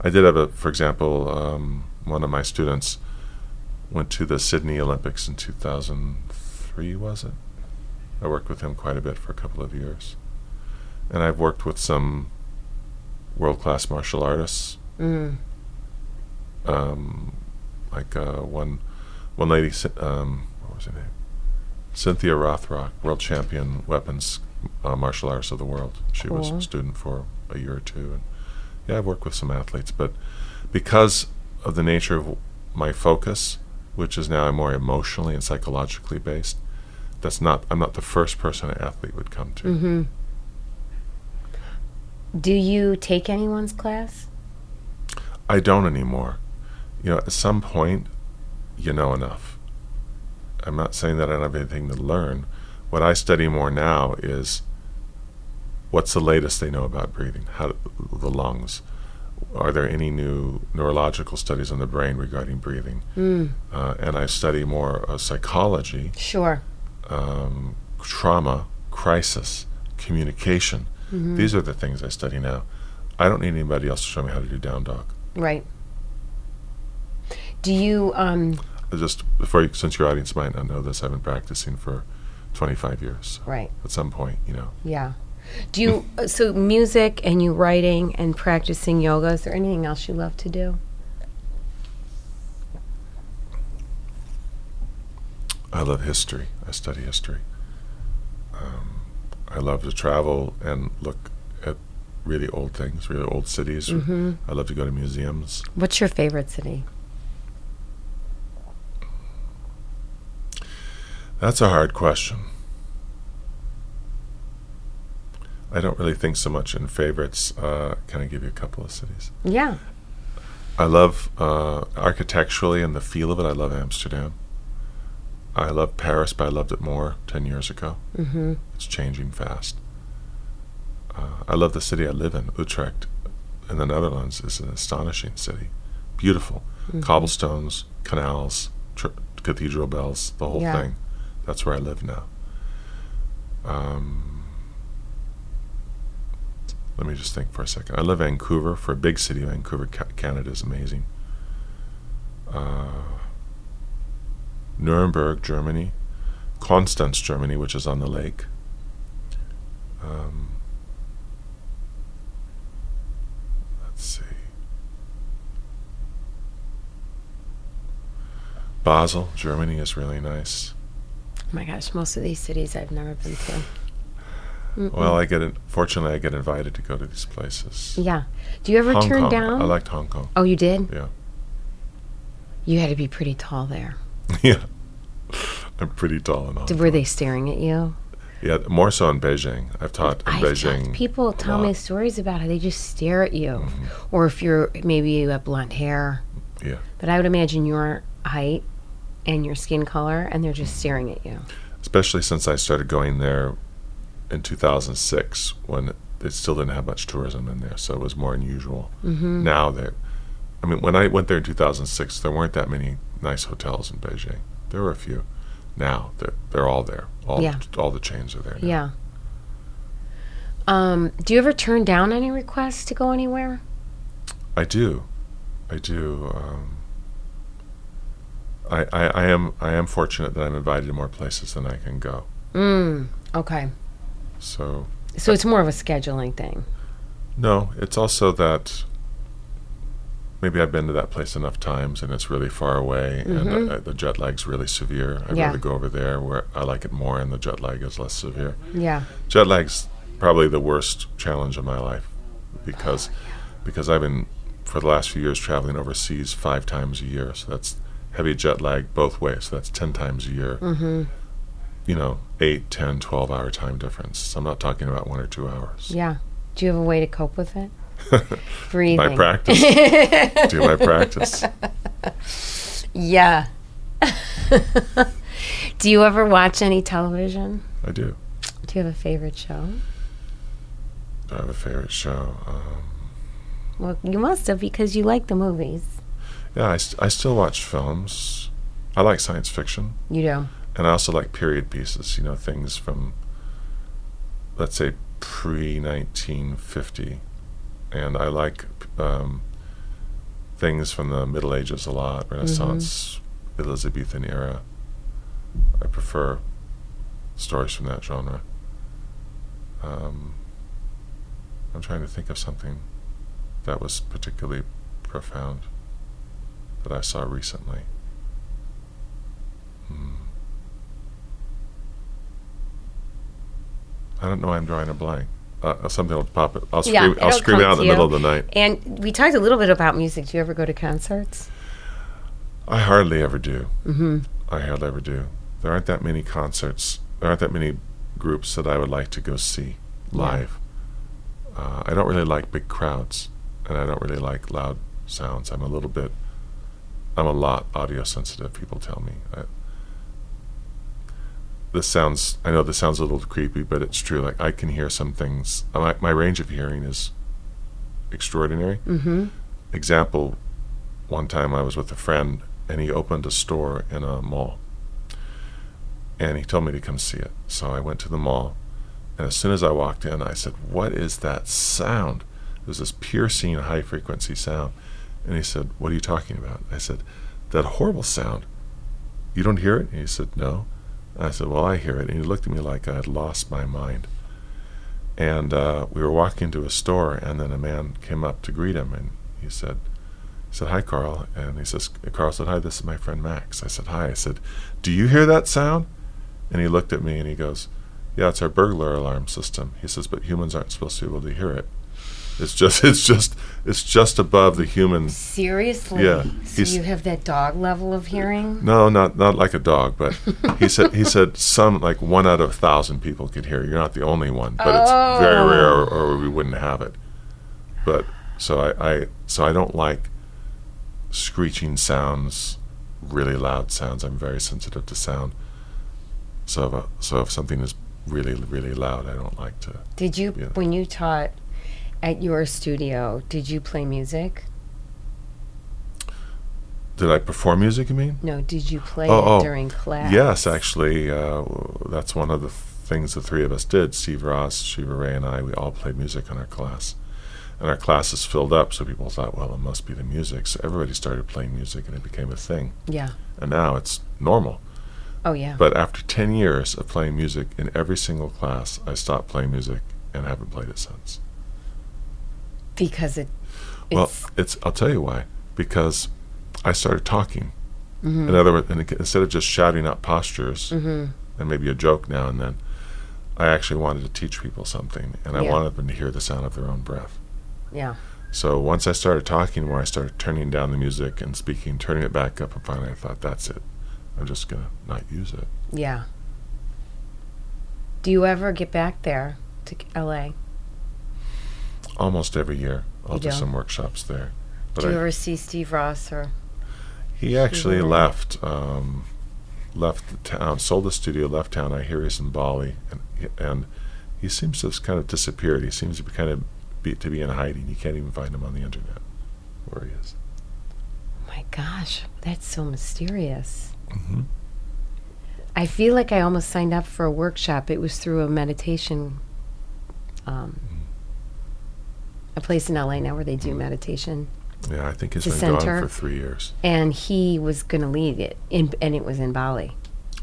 I did have a. For example, um, one of my students went to the Sydney Olympics in 2003. Was it? I worked with him quite a bit for a couple of years, and I've worked with some world-class martial artists. Mm. Um, like uh, one, one lady. Um, what was her name? Cynthia Rothrock, world champion weapons uh, martial artist of the world. She was a student for a year or two, and yeah, I've worked with some athletes, but because of the nature of my focus, which is now more emotionally and psychologically based, that's not. I'm not the first person an athlete would come to. Mm-hmm. Do you take anyone's class? I don't anymore. You know, at some point, you know enough. I'm not saying that I don't have anything to learn. What I study more now is what's the latest they know about breathing? How do, the lungs? Are there any new neurological studies on the brain regarding breathing? Mm. Uh, and I study more uh, psychology, Sure. um, trauma, crisis, communication. Mm-hmm. These are the things I study now. I don't need anybody else to show me how to do down dog. Right. Do you um just before, you, since your audience might not know this, I've been practicing for 25 years. right. At some point, you know, Yeah. Do you uh, so music and you writing and practicing yoga? Is there anything else you love to do? I love history. I study history. Um, I love to travel and look at really old things, really old cities. Mhm. I love to go to museums. What's your favorite city? That's a hard question. I don't really think so much in favorites. Uh, can I give you a couple of cities? Yeah. I love uh, architecturally and the feel of it. I love Amsterdam. I love Paris, but I loved it more 10 years ago. Mm-hmm. It's changing fast. Uh, I love the city I live in, Utrecht, in the Netherlands. is an astonishing city. Beautiful. Mm-hmm. Cobblestones, canals, tr- cathedral bells, the whole Yeah. thing. That's where I live now. Um, let me just think for a second. I live in Vancouver. For a big city, Vancouver, Canada is amazing. Uh, Nuremberg, Germany. Konstanz, Germany, which is on the lake. Um, let's see. Basel, Germany is really nice. Oh my gosh, most of these cities I've never been to. Mm-mm. Well, I get in, fortunately I get invited to go to these places. yeah. Do you ever Hong turn Kong. down? I liked Hong Kong. oh, you did. Yeah. You had to be pretty tall there. yeah. I'm pretty tall in Hong Did, Kong. were they staring at you? Yeah, more so in Beijing. I've taught in I've Beijing. had people tell me stories about how they just stare at you, Mhm. or if you're maybe you have blonde hair. Yeah. But I would imagine your height and your skin color, and they're just staring at you. especially since I started going there in 2006 when they still didn't have much tourism in there, so it was more unusual. Mm-hmm. Now that, I mean, when I went there in 2006, there weren't that many nice hotels in Beijing. There were a few. Now they're they're all there. All Yeah. all the chains are there. Now. Yeah. Um, do you ever turn down any requests to go anywhere? I do, I do. Um, I, I, I am I am fortunate that I'm invited to more places than I can go. Mm. Okay. So So it's more of a scheduling thing. No, it's also that maybe I've been to that place enough times and it's really far away Mhm. and uh, the jet lag's really severe. I'd Yeah. rather go over there where I like it more and the jet lag is less severe. Yeah. Jet lag's probably the worst challenge of my life because because I've been for the last few years traveling overseas five times a year. So that's heavy jet lag both ways. So that's 10 times a year. Mm-hmm. You know, 8, 10, 12 hour time difference. So I'm not talking about one or two hours. Yeah. Do you have a way to cope with it? Breathing. My practice. Do my practice. Yeah. do you ever watch any television? I do. Do you have a favorite show? Do I have a favorite show? Um, Well, you must have because you like the movies. yeah, I, st- I still watch films. I like science fiction, You do. And I also like period pieces. You know, things from, let's say, pre 1950, and I like um, things from the Middle Ages a lot, Renaissance, Elizabethan era. I prefer stories from that genre. Um, I'm trying to think of something that was particularly profound that I saw recently. Hmm. I don't know. why I'm drawing a blank. Uh, something will pop. It. I'll Yeah, scream. I'll scream it out in the middle of the night. And we talked a little bit about music. Do you ever go to concerts? I hardly ever do. Mm-hmm. I hardly ever do. There aren't that many concerts. There aren't that many groups that I would like to go see Yeah. live. Uh, I don't really like big crowds, and I don't really like loud sounds. I'm a little bit. I'm a lot audio sensitive. People tell me. I, this sounds I know this sounds a little creepy, but it's true. Like I can hear some things. My, my range of hearing is extraordinary. Mm-hmm. Example: One time I was with a friend, and he opened a store in a mall, and he told me to come see it. So I went to the mall, and as soon as I walked in, I said, "What is that sound?" It was this piercing, high frequency sound, and he said, "What are you talking about?" I said, "That horrible sound." You don't hear it? And he said, No. I said, Well, I hear it. And he looked at me like I had lost my mind. And uh, we were walking into a store, and then a man came up to greet him, and he said, he said, Hi, Carl. And he says, Carl said, Hi, this is my friend Max. I said, Hi. I said, Do you hear that sound? And he looked at me and he goes, Yeah, it's our burglar alarm system. He says, But humans aren't supposed to be able to hear it. It's just, it's just, it's just above the human. Seriously? Yeah, So you have that dog level of hearing? No, not not like a dog, but he said he said some like one out of a thousand people could hear. You're not the only one, but it's very Oh. rare, or, or we wouldn't have it. But so I, I so I don't like screeching sounds, really loud sounds. I'm very sensitive to sound. So if a, so if something is really really loud, I don't like to. Did you, when you taught at your studio, did you play music? Did I perform music? You mean? No, did you play Oh, it oh. during class? Yes, actually, uh, that's one of the things the three of us did. Steve Ross, Shiva Rea, and I. We all played music in our class, and our classes filled up. So people thought, well, it must be the music. So everybody started playing music, and it became a thing. Yeah. And now it's normal. Oh, yeah. But after ten years of playing music in every single class, I stopped playing music and haven't played it since. Because it, Well, it's, it's. I'll tell you why. Because I started talking. Mm-hmm. In other words, instead of just shouting out postures hmm and maybe a joke now and then, I actually wanted to teach people something, and I Yeah. wanted them to hear the sound of their own breath. yeah. So once I started talking more, I started turning down the music and speaking, turning it back up, and finally I thought, that's it. I'm just gonna not use it. Yeah. Do you ever get back there to LA? Almost every year, I'll You do do? some workshops there. But Do you I, ever see Steve Ross or? he actually Sure. left, um, left the town, sold the studio, left town. I hear he's in Bali, and and he seems to have kind of disappeared. He seems to be kind of be, to be in hiding. You can't even find him on the internet where he is. Oh my gosh, that's so mysterious. hmm I feel like I almost signed up for a workshop. It was through a meditation, um, a place in LA now where they do meditation, Yeah, I think he's been center. gone for three years. and he was going to lead it, in, and it was in Bali.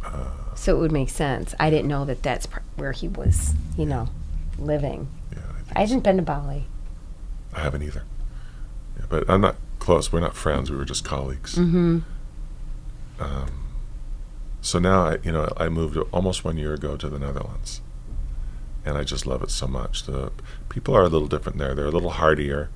Uh, So it would make sense. I didn't know that that's pr- where he was, you know, living. yeah, I, think I haven't been to Bali. I haven't either. Yeah, but I'm not close. We're not friends. We were just colleagues. Mm-hmm. Um, so now, I, you know, I moved almost one year ago to the Netherlands, and I just love it so much. The people are a little different there. They're a little hardier.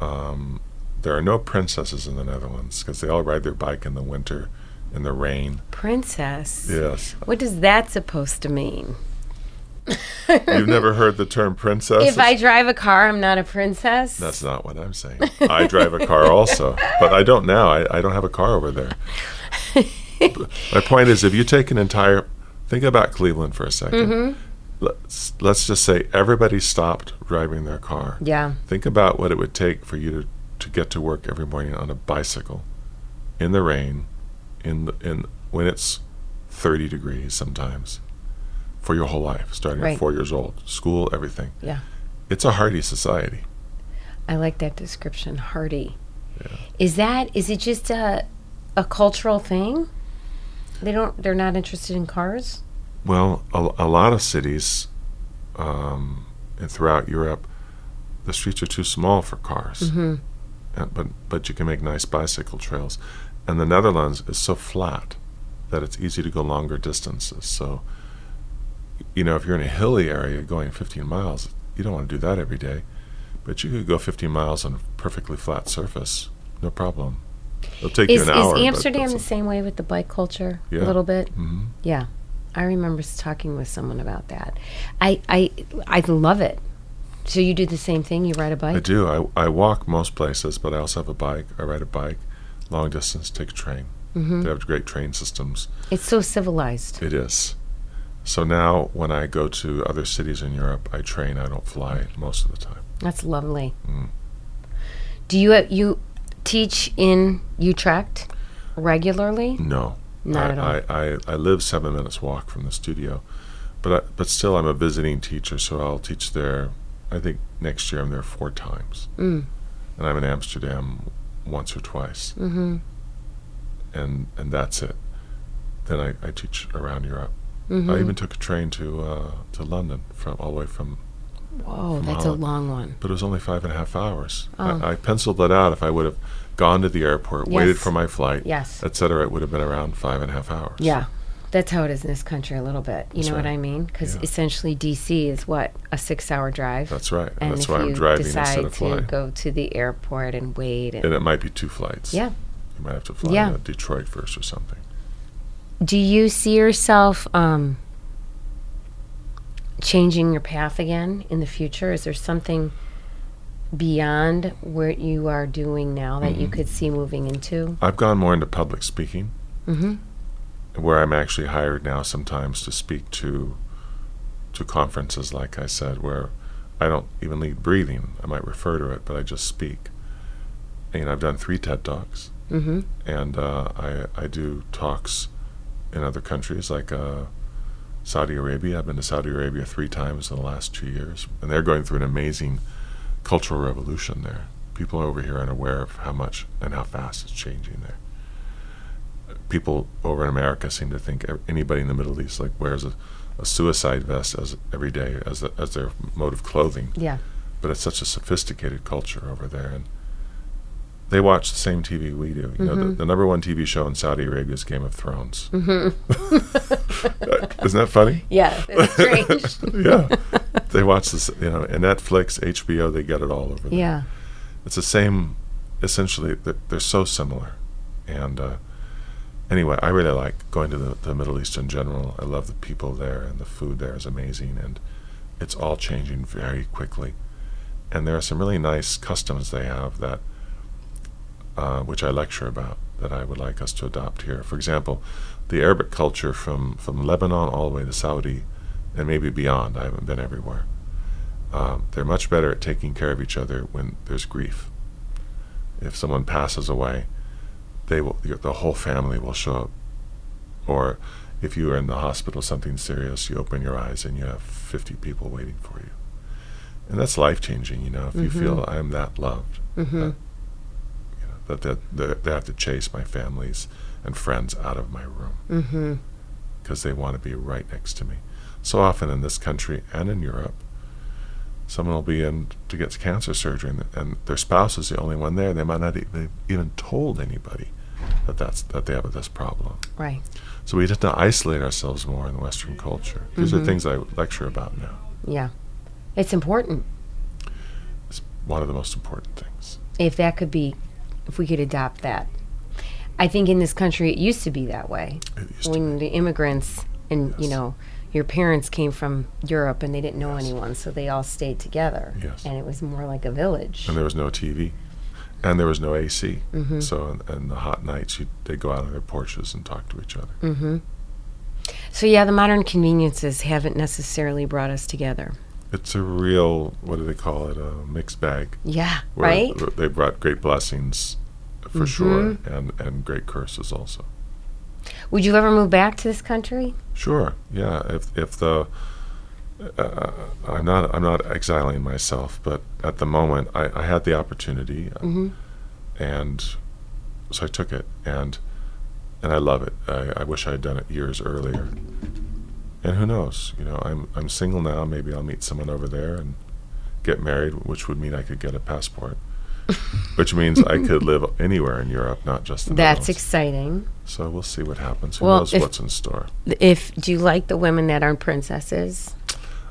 Um, there are no princesses in the Netherlands because they all ride their bike in the winter, in the rain. Princess. Yes, What is that supposed to mean? you've never heard the term princess. If I drive a car, I'm not a princess. That's not what I'm saying. I drive a car also, but I don't now. I, I don't have a car over there. My point is, if you take an entire, think about Cleveland for a 2nd Let's let's just say everybody stopped driving their car. yeah. Think about what it would take for you to, to get to work every morning on a bicycle, in the rain, in the, in when it's 30 degrees sometimes, for your whole life, starting Right. at four years old, school, everything. Yeah. It's a hardy society. I like that description, hardy. Yeah. Is that is it just a a cultural thing? They don't they're not interested in cars? Well, a, a lot of cities um, and throughout Europe, the streets are too small for cars. Mm-hmm. Uh, but but you can make nice bicycle trails, and the Netherlands is so flat that it's easy to go longer distances. So, you know, if you're in a hilly area going 15 miles, you don't want to do that every day, but you could go 15 miles on a perfectly flat surface, no problem. It'll take Is you is an hour. but Amsterdam the same way with the bike culture? Yeah. A little bit? Mhm. Yeah. I remember talking with someone about that. I I I love it. So you do the same thing? You ride a bike? I do. I, I walk most places, but I also have a bike. I ride a bike, long distance, take a train. hmm They have great train systems. It's so civilized. It is. So now when I go to other cities in Europe, I train. I don't fly most of the time. That's lovely. Mm. Do you you teach in Utrecht regularly? No, Not I, at all. I, I, I live seven minutes walk from the studio, but I, but still I'm a visiting teacher, so I'll teach there. I think next year I'm there four times, Mm. and I'm in Amsterdam once or twice, Mm-hmm. and and that's it. Then I, I teach around Europe. Mm-hmm. I even took a train to uh, to London from all the way from, Whoa, from that's a long one. but it was only five and a half hours. Oh. I, I penciled that out. If I would have gone to the airport, waited for my flight, Yes. etc., it would have been around five and a half hours. Yeah. That's how it is in this country a little bit. You That's know what. I mean? Because Yeah. essentially DC is what a six-hour drive. That's right. and That's why I'm driving instead of to flying. go to the airport and wait, and, And it might be two flights. yeah. You might have to fly Yeah. to Detroit first or something. Do you see yourself um, changing your path again in the future? Is there something beyond what you are doing now that Mm-hmm. you could see moving into? I've gone more into public speaking, Mm-hmm. where I'm actually hired now sometimes to speak to to conferences, like I said, where I don't even lead breathing. I might refer to it, but I just speak. And I've done three TED Talks, Mm-hmm. and uh, I, I do talks in other countries like uh, Saudi Arabia. I've been to Saudi Arabia three times in the last two years, and they're going through an amazing cultural revolution there. People over here aren't aware of how much and how fast it's changing there. People over in America seem to think anybody in the Middle East like wears a, a suicide vest as every day as a, as their mode of clothing Yeah. but it's such a sophisticated culture over there and they watch the same TV we do. You know, the, Mm-hmm. the number one TV show in Saudi Arabia is Game of Thrones. Mm-hmm. Isn't that funny? Yeah. It's strange. yeah, they watch this. You know, and Netflix, HBO, they get it all over there. yeah. It's the same. Essentially, they're, they're so similar. And uh, anyway, I really like going to the, the Middle East in general. I love the people there, and the food there is amazing, and it's all changing very quickly. And there are some really nice customs they have that, uh, which I lecture about, that I would like us to adopt here. For example, the Arabic culture from, from Lebanon all the way to Saudi, and maybe beyond. I haven't been everywhere. Um, they're much better at taking care of each other when there's grief. If someone passes away, they will. The whole family will show up. Or if you are in the hospital, something serious, you open your eyes and you have 50 people waiting for you. And that's life changing, you know. If you feel I'm that loved, Mm-hmm. that, you know, that, that, that they have to chase my families and friends out of my room Mm-hmm. because they want to be right next to me. So often in this country and in Europe, someone will be in to get cancer surgery, and, and their spouse is the only one there. They might not e- they've even told anybody that that's that they have this problem. Right. So we tend to isolate ourselves more in the Western culture. These are mm-hmm. things I lecture about now. Yeah. It's important. It's one of the most important things. If that could be, if we could adopt that. I think in this country it used to be that way. It used to when the immigrants and you know your parents came from Europe and they didn't know Yes. anyone, so they all stayed together. Yes. And it was more like a village. and there was no TV, and there was no AC. Mm-hmm. So in, the hot nights, you, they go out on their porches and talk to each other. Mm-hmm. So yeah, the modern conveniences haven't necessarily brought us together. It's a real what do they call it? A mixed bag. Yeah. right. They brought great blessings, for Mhm. sure, and and great curses also. Would you ever move back to this country? Sure, yeah. If if the uh, I'm not I'm not exiling myself, but at the moment I, I had the opportunity, uh, Mhm. and so I took it, and and I love it. I, I wish I had done it years earlier. And who knows? You know, I'm I'm single now. Maybe I'll meet someone over there and get married, which would mean I could get a passport. Which means I could live anywhere in Europe, not just the That's Netherlands. exciting. So we'll see what happens. Who Well, knows if- what's in store? If do you like the women that aren't princesses?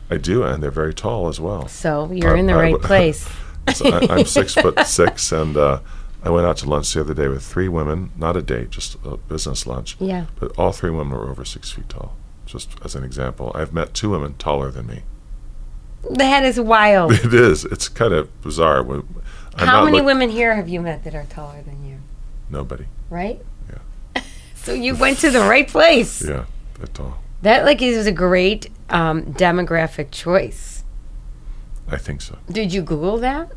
I do, and they're very tall as well. So you're I- in the I right place. So I, I'm six foot six, and uh, I went out to lunch the other day with three women. Not a date, just a business lunch. Yeah. But all three women were over six feet tall. Just as an example, I've met two women taller than me. That is wild. It is. It's kind of bizarre. I'm How many look- women here have you met that are taller than you? Nobody. Right? Yeah. so you went to the right place. Yeah, they're tall. That like is a great um, demographic choice. I think so. Did you Google that?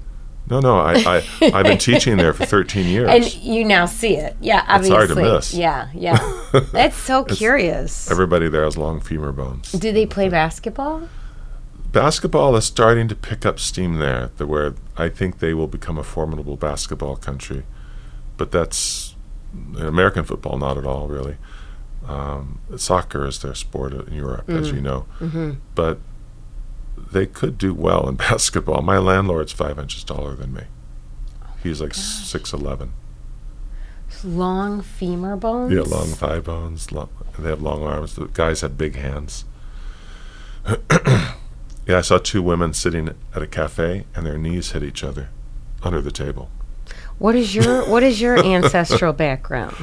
No, no, I, I I've been teaching there for 13 years. And you now see it. Yeah, It's obviously. hard to miss. Yeah, yeah. That's so curious. Everybody there has long femur bones. Do they play basketball? Basketball is starting to pick up steam there, the- where I think they will become a formidable basketball country. But that's American football, not at all, really. Um, soccer is their sport in Europe, as you know. Mm-hmm. But they could do well in basketball. My landlord's five inches taller than me. He's like six eleven. Long femur bones? Yeah, long thigh bones. Long, they have long arms. The guys have big hands. yeah, I saw two women sitting at a cafe, and their knees hit each other under the table. What is your what is your ancestral background?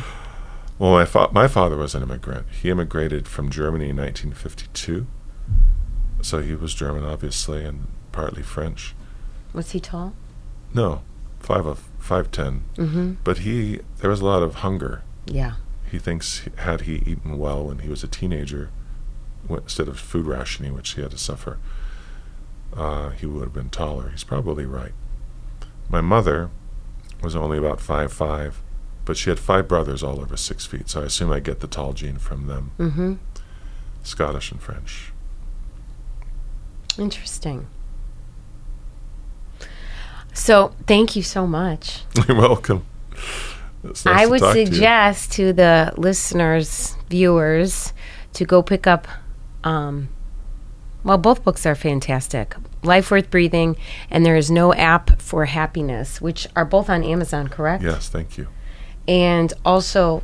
Well, my fa- my father was an immigrant. He immigrated from Germany in 1952, so he was German, obviously, and partly French. Was he tall? No, five of five ten. Mm-hmm. But he there was a lot of hunger. Yeah. He thinks had he eaten well when he was a teenager, instead of food rationing, which he had to suffer, uh, he would have been taller. He's probably right. My mother was only about five five, but she had five brothers all over six feet. So I assume I get the tall gene from them, Mm-hmm. Scottish and French. Interesting. So thank you so much. You're welcome. Nice I would to suggest to, the listeners, viewers, to go pick up. Um, well, both books are fantastic. Life Worth Breathing and There Is No App for Happiness, which are both on Amazon, correct? Yes, thank you. And also,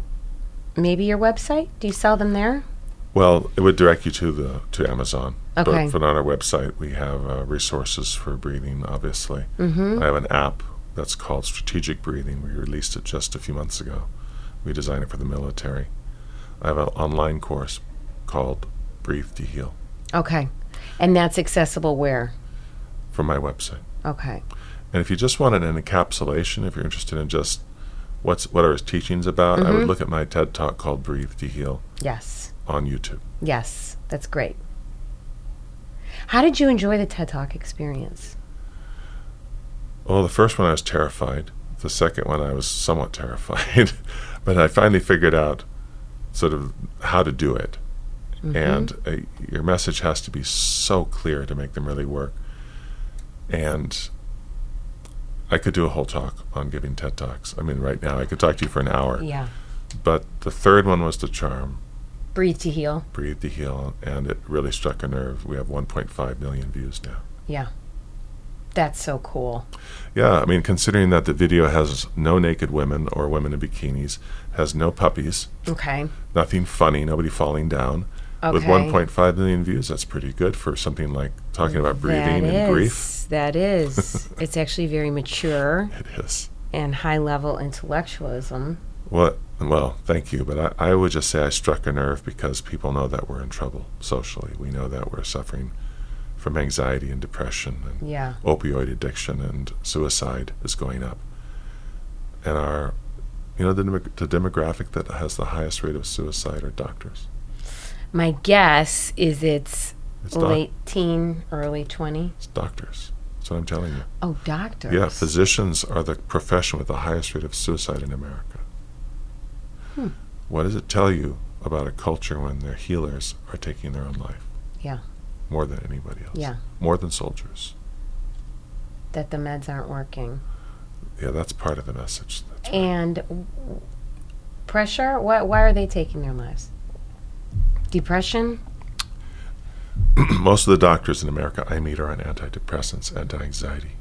maybe your website? Do you sell them there? Well, it would direct you to the to Amazon. Okay. But, but on our website, we have uh, resources for breathing. Obviously, Mm-hmm. I have an app that's called Strategic Breathing. We released it just a few months ago. We designed it for the military. I have an online course called Breathe to Heal Okay. And that's accessible where? from my website. Okay. And if you just wanted an encapsulation, if you're interested in just what's what are his teachings about, I Mm-hmm. would look at my TED talk called Breathe to Heal Yes. on YouTube. Yes. That's great. How did you enjoy the TED Talk experience? Well, the first one I was terrified. The second one I was somewhat terrified. but I finally figured out sort of how to do it. And uh, your message has to be so clear to make them really work. And I could do a whole talk on giving TED Talks. I mean, right now I could talk to you for an hour. Yeah. But the third one was the charm, Breathe to heal. Breathe to Heal, and it really struck a nerve. We have 1.5 million views now. Yeah. That's so cool. Yeah, I mean, considering that the video has no naked women or women in bikinis, has no puppies, Okay. nothing funny, nobody falling down. With 1.5 million views, that's pretty good for something like talking about breathing That and grief. That is. it's actually very mature It is. and high level intellectualism. Well, well, thank you, but I, I would just say I struck a nerve because people know that we're in trouble socially. We know that we're suffering from anxiety and depression and Yeah. opioid addiction and suicide is going up. And our, you know, the, the demographic that has the highest rate of suicide are doctors. My guess is it's, It's, doc- late teen, early 20. it's doctors. That's what I'm telling you. Oh, doctors. Yeah, physicians are the profession with the highest rate of suicide in America. Hmm. What does it tell you about a culture when their healers are taking their own life? Yeah. More than anybody else. Yeah. More than soldiers. That the meds aren't working. Yeah, that's part of the message. That's. And w- pressure? Why, why are they taking their lives? Depression? Most of the doctors in America I meet are on antidepressants, anti-anxiety,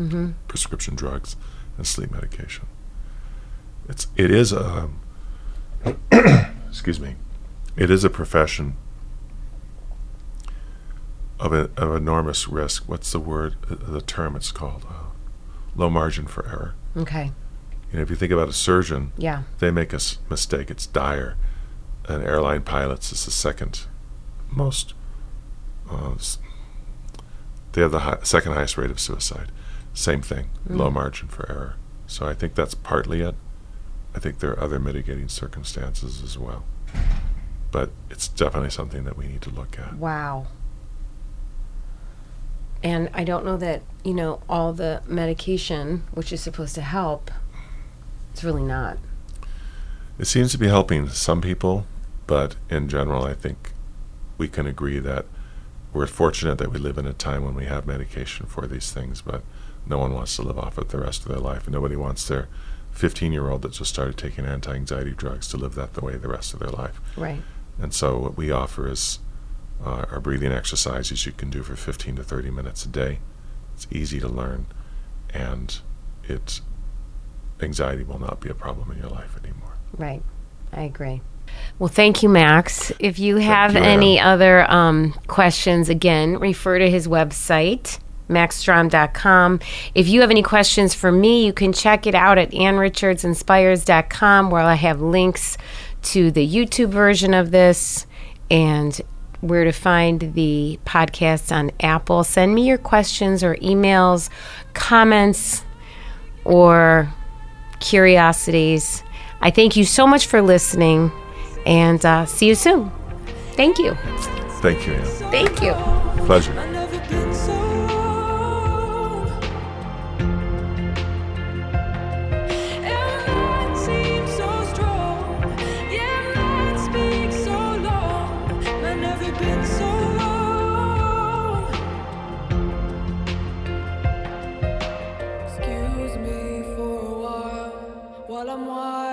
Mm-hmm. prescription drugs, and sleep medication. It's it is a excuse me, it is a profession of a, of enormous risk. What's the word? uh, The term it's called uh, low margin for error. Okay. You know, if you think about a surgeon, Yeah. they make a s- mistake, it's dire. And airline pilots is the second most. Uh, they have the high, second highest rate of suicide. Same thing, low margin for error. So I think that's partly it. I think there are other mitigating circumstances as well. but it's definitely something that we need to look at. Wow. And I don't know that, you know, all the medication, which is supposed to help, it's really not. It seems to be helping some people, but in general, I think we can agree that we're fortunate that we live in a time when we have medication for these things, but no one wants to live off it the rest of their life. And nobody wants their 15 year old that just started taking anti anxiety drugs to live that the way the rest of their life. Right. And so, what we offer is uh, our breathing exercises you can do for 15 to 30 minutes a day. It's easy to learn, and it anxiety will not be a problem in your life anymore. Right. I agree. Well, thank you, Max. If you have you, any other um, questions, again, refer to his website, maxstrom.com. If you have any questions for me, you can check it out at annrichardsinspires.com, where I have links to the YouTube version of this and where to find the podcast on Apple. Send me your questions or emails, comments, or curiosities. I thank you so much for listening and uh, see you soon. Thank you. Thank you, Ann. Thank you. Pleasure. I've never been so alone. And night seems so strong. Yeah, night speaks so long. I've never been so alone. Excuse me for a while while I'm wide-eyed